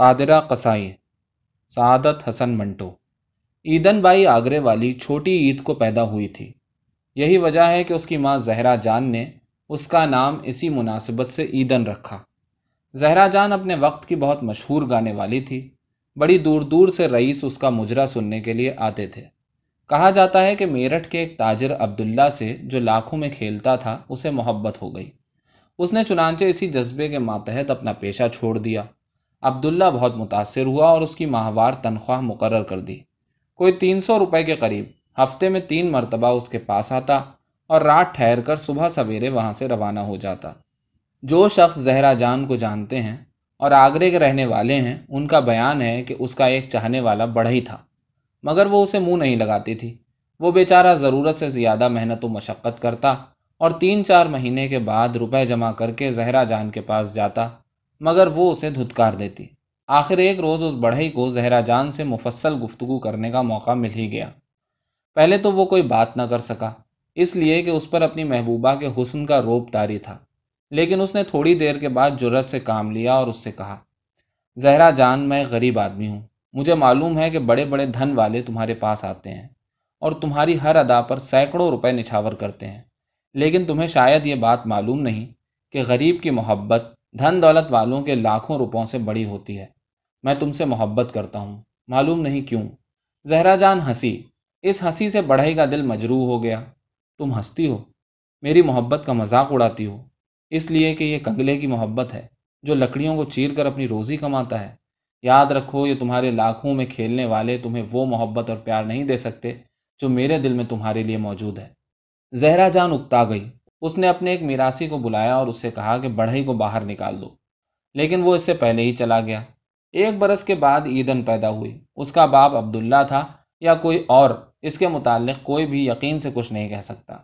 قادرہ قصائی Saadat Hasan Manto. ایدن by آگرے والی چھوٹی عید کو پیدا ہوئی تھی۔ یہی وجہ ہے کہ اس کی ماں زہرا جان نے اس کا نام اسی مناسبت سے ایدن رکھا۔ زہرا جان اپنے وقت کی بہت مشہور گانے والی تھی۔ بڑی دور دور سے رئیس اس کا مجرا سننے کے لیے آتے تھے۔ کہا جاتا ہے کہ میرٹھ کے ایک تاجر عبداللہ سے جو لاکھوں میں کھیلتا تھا، اسے محبت ہو گئی۔ اس نے چنانچہ اسی جذبے کے ماتحت اپنا پیشہ چھوڑ دیا۔ عبداللہ بہت متاثر ہوا اور اس کی ماہوار تنخواہ مقرر کر دی۔ کوئی تین سو روپے کے قریب ہفتے میں تین مرتبہ اس کے پاس آتا اور رات ٹھہر کر صبح سویرے وہاں سے روانہ ہو جاتا۔ جو شخص زہرا جان کو جانتے ہیں اور آگرے کے رہنے والے ہیں، ان کا بیان ہے کہ اس کا ایک چاہنے والا بڑھا ہی تھا، مگر وہ اسے منہ نہیں لگاتی تھی۔ وہ بیچارہ ضرورت سے زیادہ محنت و مشقت کرتا اور تین چار مہینے کے بعد روپے جمع کر کے زہرا جان کے پاس جاتا۔ مگر وہ اسے دھتکار دیتی۔ آخر ایک روز اس بڑھئی کو زہرا جان سے مفصل گفتگو کرنے کا موقع مل ہی گیا۔ پہلے تو وہ کوئی بات نہ کر سکا، اس لیے کہ اس پر اپنی محبوبہ کے حسن کا روپ تاری تھا۔ لیکن اس نے تھوڑی دیر کے بعد جرت سے کام لیا اور اس سے کہا، زہرا جان، میں غریب آدمی ہوں۔ مجھے معلوم ہے کہ بڑے بڑے دھن والے تمہارے پاس آتے ہیں اور تمہاری ہر ادا پر سینکڑوں روپے نچھاور کرتے ہیں۔ لیکن تمہیں شاید یہ بات معلوم نہیں کہ غریب کی محبت دھن دولت والوں کے لاکھوں روپوں سے بڑی ہوتی ہے۔ میں تم سے محبت کرتا ہوں۔ معلوم نہیں کیوں۔ زہرا جان ہنسی۔ اس ہنسی سے بڑھئی کا دل مجروح ہو گیا۔ تم ہنستی ہو۔ میری محبت کا مذاق اڑاتی ہو۔ اس لیے کہ یہ کنگلے کی محبت ہے، جو لکڑیوں کو چیر کر اپنی روزی کماتا ہے۔ یاد رکھو، یہ تمہارے لاکھوں میں کھیلنے والے تمہیں وہ محبت اور پیار نہیں دے سکتے جو میرے دل میں تمہارے لیے موجود ہے۔ زہرا جان اکتا گئی۔ اس نے اپنے ایک میراسی کو بلایا اور اس سے کہا کہ بڑھئی کو باہر نکال دو۔ لیکن وہ اس سے پہلے ہی چلا گیا۔ ایک برس کے بعد عیدن پیدا ہوئی۔ اس کا باپ عبداللہ تھا یا کوئی اور، اس کے متعلق کوئی بھی یقین سے کچھ نہیں کہہ سکتا۔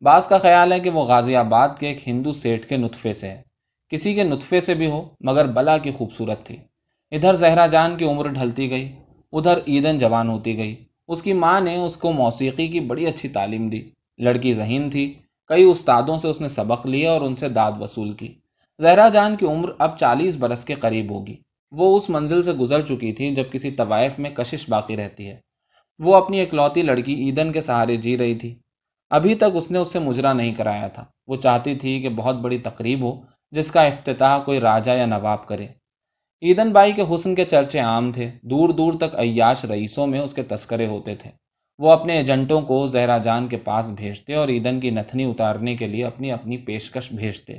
بعض کا خیال ہے کہ وہ غازی آباد کے ایک ہندو سیٹ کے نطفے سے ہے۔ کسی کے نطفے سے بھی ہو، مگر بلا کی خوبصورت تھی۔ ادھر زہرا جان کی عمر ڈھلتی گئی، ادھر عیدن جوان ہوتی گئی۔ اس کی ماں نے اس کو موسیقی کی بڑی اچھی تعلیم دی۔ لڑکی ذہین تھی۔ کئی استادوں سے اس نے سبق لیا اور ان سے داد وصول کی۔ زہرا جان کی عمر اب چالیس برس کے قریب ہوگی۔ وہ اس منزل سے گزر چکی تھی جب کسی طوائف میں کشش باقی رہتی ہے۔ وہ اپنی اکلوتی لڑکی ایدن کے سہارے جی رہی تھی۔ ابھی تک اس نے اس سے مجرا نہیں کرایا تھا۔ وہ چاہتی تھی کہ بہت بڑی تقریب ہو جس کا افتتاح کوئی راجا یا نواب کرے۔ ایدن بائی کے حسن کے چرچے عام تھے۔ دور دور تک عیاش رئیسوں میں اس کے تذکرے ہوتے تھے۔ وہ اپنے ایجنٹوں کو زہرا جان کے پاس بھیجتے اور ایدن کی نتنی اتارنے کے لیے اپنی اپنی پیشکش بھیجتے۔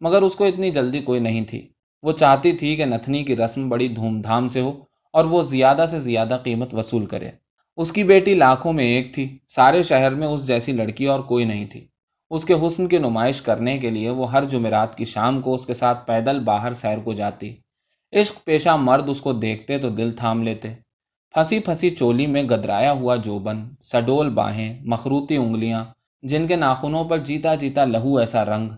مگر اس کو اتنی جلدی کوئی نہیں تھی۔ وہ چاہتی تھی کہ نتنی کی رسم بڑی دھوم دھام سے ہو اور وہ زیادہ سے زیادہ قیمت وصول کرے۔ اس کی بیٹی لاکھوں میں ایک تھی۔ سارے شہر میں اس جیسی لڑکی اور کوئی نہیں تھی۔ اس کے حسن کی نمائش کرنے کے لیے وہ ہر جمعرات کی شام کو اس کے ساتھ پیدل باہر سیر کو جاتی۔ عشق پیشہ مرد اس کو دیکھتے تو دل تھام لیتے۔ پھنسی پھنسی چولی میں گدرایا ہوا جوبن، سڈول باہیں، مخروطی انگلیاں، جن کے ناخنوں پر جیتا جیتا لہو ایسا رنگ،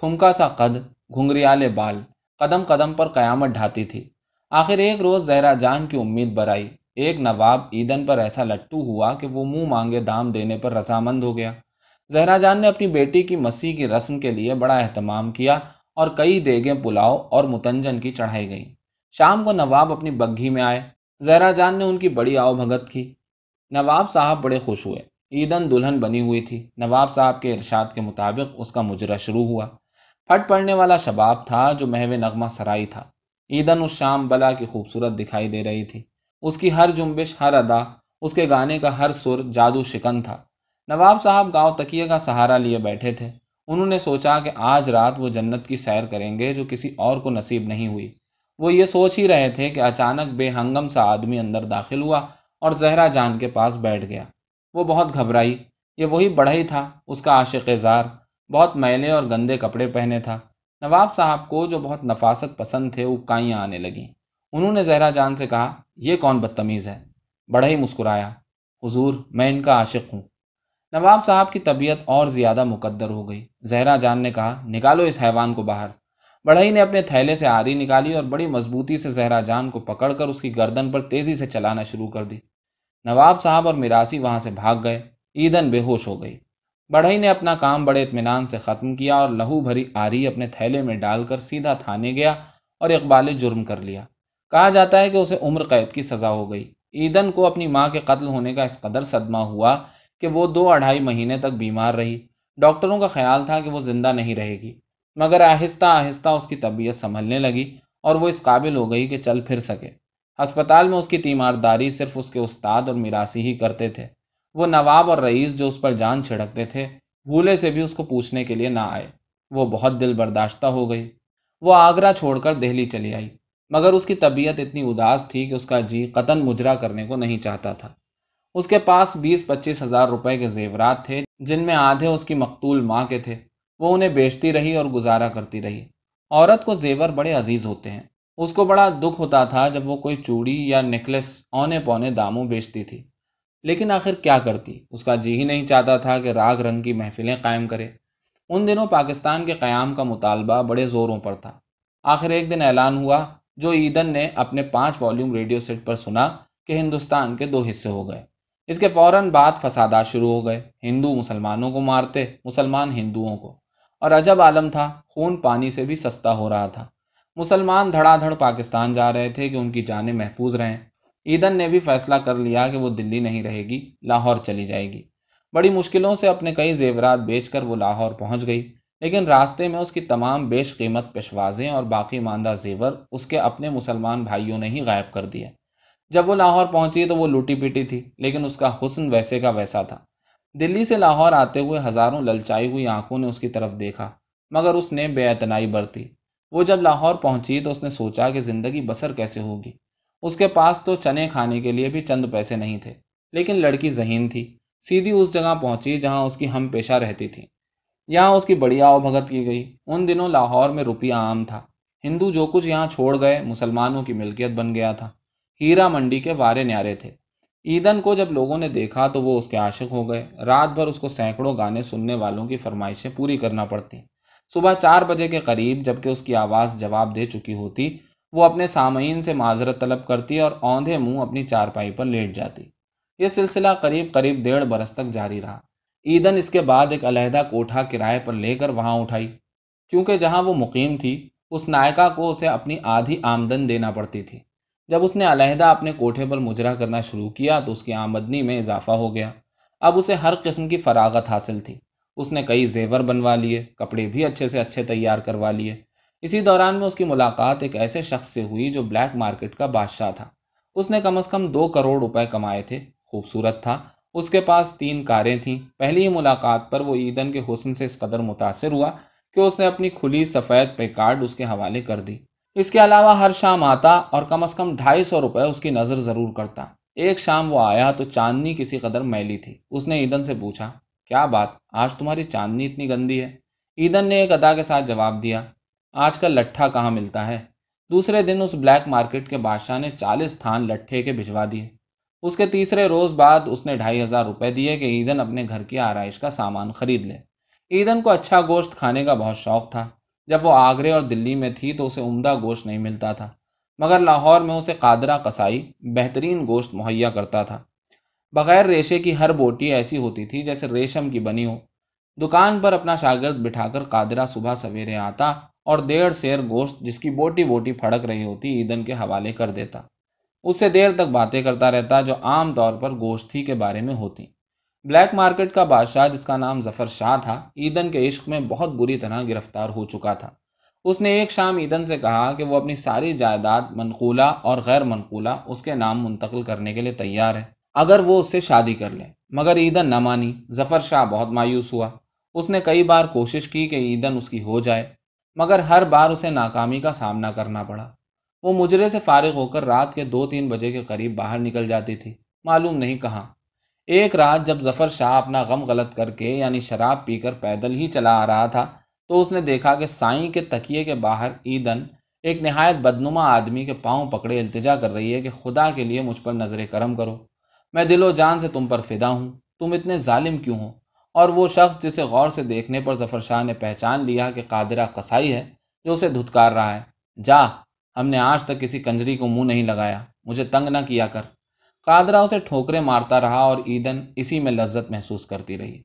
ٹھمکا سا قد، گھنگریالے بال، قدم قدم پر قیامت ڈھاتی تھی۔ آخر ایک روز زہرا جان کی امید برائی ایک نواب ایدن پر ایسا لٹو ہوا کہ وہ منہ مانگے دام دینے پر رضامند ہو گیا۔ زہرا جان نے اپنی بیٹی کی مسیح کی رسم کے لیے بڑا اہتمام کیا اور کئی دیگیں پلاؤ اور متنجن کی چڑھائی گئیں۔ شام کو نواب اپنی بگھی میں آئے۔ زہرا جان نے ان کی بڑی آؤ بھگت کی۔ نواب صاحب بڑے خوش ہوئے۔ ایدن دلہن بنی ہوئی تھی۔ نواب صاحب کے ارشاد کے مطابق اس کا مجرا شروع ہوا۔ پھٹ پڑنے والا شباب تھا جو محو نغمہ سرائی تھا۔ ایدن اس شام بلا کی خوبصورت دکھائی دے رہی تھی۔ اس کی ہر جنبش، ہر ادا، اس کے گانے کا ہر سر جادو شکن تھا۔ نواب صاحب گاؤں تکیے کا سہارا لیے بیٹھے تھے۔ انہوں نے سوچا کہ آج رات وہ جنت کی سیر کریں گے جو کسی اور کو نصیب نہیں ہوئی۔ وہ یہ سوچ ہی رہے تھے کہ اچانک بے ہنگم سا آدمی اندر داخل ہوا اور زہرا جان کے پاس بیٹھ گیا۔ وہ بہت گھبرائی، یہ وہی بڑھئی تھا، اس کا عاشق زار، بہت میلے اور گندے کپڑے پہنے تھا۔ نواب صاحب کو جو بہت نفاست پسند تھے اکائیاں آنے لگیں۔ انہوں نے زہرا جان سے کہا، یہ کون بدتمیز ہے؟ بڑا ہی مسکرایا، حضور، میں ان کا عاشق ہوں۔ نواب صاحب کی طبیعت اور زیادہ مقدر ہو گئی۔ زہرا جان نے کہا، نکالو اس حیوان کو باہر۔ بڑھئی نے اپنے تھیلے سے آری نکالی اور بڑی مضبوطی سے زہرا جان کو پکڑ کر اس کی گردن پر تیزی سے چلانا شروع کر دی۔ نواب صاحب اور میراسی وہاں سے بھاگ گئے۔ ایدن بے ہوش ہو گئی۔ بڑھئی نے اپنا کام بڑے اطمینان سے ختم کیا اور لہو بھری آری اپنے تھیلے میں ڈال کر سیدھا تھانے گیا اور اقبال جرم کر لیا۔ کہا جاتا ہے کہ اسے عمر قید کی سزا ہو گئی۔ ایدن کو اپنی ماں کے قتل ہونے کا اس قدر صدمہ ہوا کہ وہ دو اڑھائی مہینے تک بیمار رہی۔ ڈاکٹروں کا خیال تھا کہ وہ زندہ نہیں رہے گی۔ مگر آہستہ آہستہ اس کی طبیعت سنبھلنے لگی اور وہ اس قابل ہو گئی کہ چل پھر سکے۔ ہسپتال میں اس کی تیمارداری صرف اس کے استاد اور میراسی ہی کرتے تھے۔ وہ نواب اور رئیس جو اس پر جان چھڑکتے تھے، بھولے سے بھی اس کو پوچھنے کے لیے نہ آئے۔ وہ بہت دل برداشتہ ہو گئی۔ وہ آگرہ چھوڑ کر دہلی چلی آئی۔ مگر اس کی طبیعت اتنی اداس تھی کہ اس کا جی قطن مجرا کرنے کو نہیں چاہتا تھا۔ اس کے پاس بیس پچیس ہزار روپے کے زیورات تھے، جن میں آدھے اس کی مقتول ماں کے تھے۔ وہ انہیں بیچتی رہی اور گزارا کرتی رہی۔ عورت کو زیور بڑے عزیز ہوتے ہیں۔ اس کو بڑا دکھ ہوتا تھا جب وہ کوئی چوڑی یا نیکلس اونے پونے داموں بیچتی تھی۔ لیکن آخر کیا کرتی؟ اس کا جی ہی نہیں چاہتا تھا کہ راگ رنگ کی محفلیں قائم کرے۔ ان دنوں پاکستان کے قیام کا مطالبہ بڑے زوروں پر تھا۔ آخر ایک دن اعلان ہوا جو ایدن نے اپنے پانچ والیوم ریڈیو سیٹ پر سنا کہ ہندوستان کے دو حصے ہو گئے۔ اس کے فوراً بعد فسادات شروع ہو گئے۔ ہندو مسلمانوں کو مارتے، مسلمان ہندوؤں کو۔ اور عجب عالم تھا، خون پانی سے بھی سستا ہو رہا تھا۔ مسلمان دھڑا دھڑ پاکستان جا رہے تھے کہ ان کی جانیں محفوظ رہیں۔ ایدن نے بھی فیصلہ کر لیا کہ وہ دلی نہیں رہے گی، لاہور چلی جائے گی۔ بڑی مشکلوں سے اپنے کئی زیورات بیچ کر وہ لاہور پہنچ گئی، لیکن راستے میں اس کی تمام بیش قیمت پشوازیں اور باقی ماندہ زیور اس کے اپنے مسلمان بھائیوں نے ہی غائب کر دیے۔ جب وہ لاہور پہنچی تو وہ لوٹی پیٹی تھی، لیکن اس کا حسن ویسے کا ویسا تھا۔ دلی سے لاہور آتے ہوئے ہزاروں للچائی ہوئی آنکھوں نے اس کی طرف دیکھا، مگر اس نے بے اعتنائی برتی۔ وہ جب لاہور پہنچی تو اس نے سوچا کہ زندگی بسر کیسے ہوگی۔ اس کے پاس تو چنے کھانے کے لیے بھی چند پیسے نہیں تھے، لیکن لڑکی ذہین تھی۔ سیدھی اس جگہ پہنچی جہاں اس کی ہم پیشہ رہتی تھی۔ یہاں اس کی بڑی آؤ بھگت کی گئی۔ ان دنوں لاہور میں روپیہ عام تھا۔ ہندو جو کچھ یہاں چھوڑ گئے، مسلمانوں کی ملکیت بن گیا تھا۔ ہیرا منڈی کے وارے نیارے تھے۔ ایدن کو جب لوگوں نے دیکھا تو وہ اس کے عاشق ہو گئے۔ رات بھر اس کو سینکڑوں گانے سننے والوں کی فرمائشیں پوری کرنا پڑتی۔ صبح چار بجے کے قریب جبکہ اس کی آواز جواب دے چکی ہوتی، وہ اپنے سامعین سے معذرت طلب کرتی اور اوندھے منہ اپنی چارپائی پر لیٹ جاتی۔ یہ سلسلہ قریب قریب ڈیڑھ برس تک جاری رہا۔ ایدن اس کے بعد ایک علیحدہ کوٹھا کرائے پر لے کر وہاں اٹھائی۔ کیونکہ جہاں وہ مقیم تھی، اس نائکا کو اسے اپنی آدھی آمدن دینا پڑتی تھی۔ جب اس نے علیحدہ اپنے کوٹھے پر مجرا کرنا شروع کیا تو اس کی آمدنی میں اضافہ ہو گیا۔ اب اسے ہر قسم کی فراغت حاصل تھی۔ اس نے کئی زیور بنوا لیے، کپڑے بھی اچھے سے اچھے تیار کروا لیے۔ اسی دوران میں اس کی ملاقات ایک ایسے شخص سے ہوئی جو بلیک مارکیٹ کا بادشاہ تھا۔ اس نے کم از کم دو کروڑ روپے کمائے تھے۔ خوبصورت تھا۔ اس کے پاس تین کاریں تھیں۔ پہلی ہی ملاقات پر وہ ایدن کے حسن سے اس قدر متاثر ہوا کہ اس نے اپنی کھلی سفید پے کارڈ اس کے حوالے کر دی۔ اس کے علاوہ ہر شام آتا اور کم از کم ڈھائی سو روپے اس کی نظر ضرور کرتا۔ ایک شام وہ آیا تو چاندنی کسی قدر میلی تھی۔ اس نے ایدن سے پوچھا، کیا بات؟ آج تمہاری چاندنی اتنی گندی ہے؟ ایدن نے ایک ادا کے ساتھ جواب دیا، آج کل لٹھا کہاں ملتا ہے؟ دوسرے دن اس بلیک مارکیٹ کے بادشاہ نے چالیس تھان لٹھے کے بھجوا دیے۔ اس کے تیسرے روز بعد اس نے ڈھائی ہزار روپے دیے کہ ایدن اپنے گھر کی آرائش کا سامان خرید لے۔ ایدن کو اچھا گوشت کھانے کا بہت شوق تھا۔ جب وہ آگرے اور دلی میں تھی تو اسے عمدہ گوشت نہیں ملتا تھا، مگر لاہور میں اسے قادرہ قصائی، بہترین گوشت مہیا کرتا تھا۔ بغیر ریشے کی ہر بوٹی ایسی ہوتی تھی جیسے ریشم کی بنی ہو۔ دکان پر اپنا شاگرد بٹھا کر قادرہ صبح سویرے آتا اور ڈیڑھ سیر گوشت جس کی بوٹی بوٹی پھڑک رہی ہوتی ایدن کے حوالے کر دیتا۔ اس سے دیر تک باتیں کرتا رہتا جو عام طور پر گوشت ہی کے بارے میں ہوتی۔ بلیک مارکیٹ کا بادشاہ جس کا نام ظفر شاہ تھا ایدن کے عشق میں بہت بری طرح گرفتار ہو چکا تھا۔ اس نے ایک شام ایدن سے کہا کہ وہ اپنی ساری جائیداد منقولہ اور غیر منقولہ اس کے نام منتقل کرنے کے لیے تیار ہے۔ اگر وہ اس سے شادی کر لے۔ مگر ایدن نہ مانی۔ ظفر شاہ بہت مایوس ہوا۔ اس نے کئی بار کوشش کی کہ ایدن اس کی ہو جائے، مگر ہر بار اسے ناکامی کا سامنا کرنا پڑا۔ وہ مجرے سے فارغ ہو کر رات کے دو تین بجے کے قریب باہر نکل جاتی تھی۔ معلوم نہیں کہاں۔ ایک رات جب ظفر شاہ اپنا غم غلط کر کے یعنی شراب پی کر پیدل ہی چلا آ رہا تھا، تو اس نے دیکھا کہ سائیں کے تکیے کے باہر ایدن ایک نہایت بدنما آدمی کے پاؤں پکڑے التجا کر رہی ہے کہ خدا کے لیے مجھ پر نظر کرم کرو۔ میں دل و جان سے تم پر فدا ہوں، تم اتنے ظالم کیوں ہو؟ اور وہ شخص جسے غور سے دیکھنے پر ظفر شاہ نے پہچان لیا کہ قادرہ قصائی ہے، جو اسے دھتکار رہا ہے۔ جا، ہم نے آج تک کسی کنجری کو منہ نہیں لگایا، مجھے تنگ نہ کیا کر۔ قادرہ اسے ٹھوکرے مارتا رہا اور ایدن اسی میں لذت محسوس کرتی رہی۔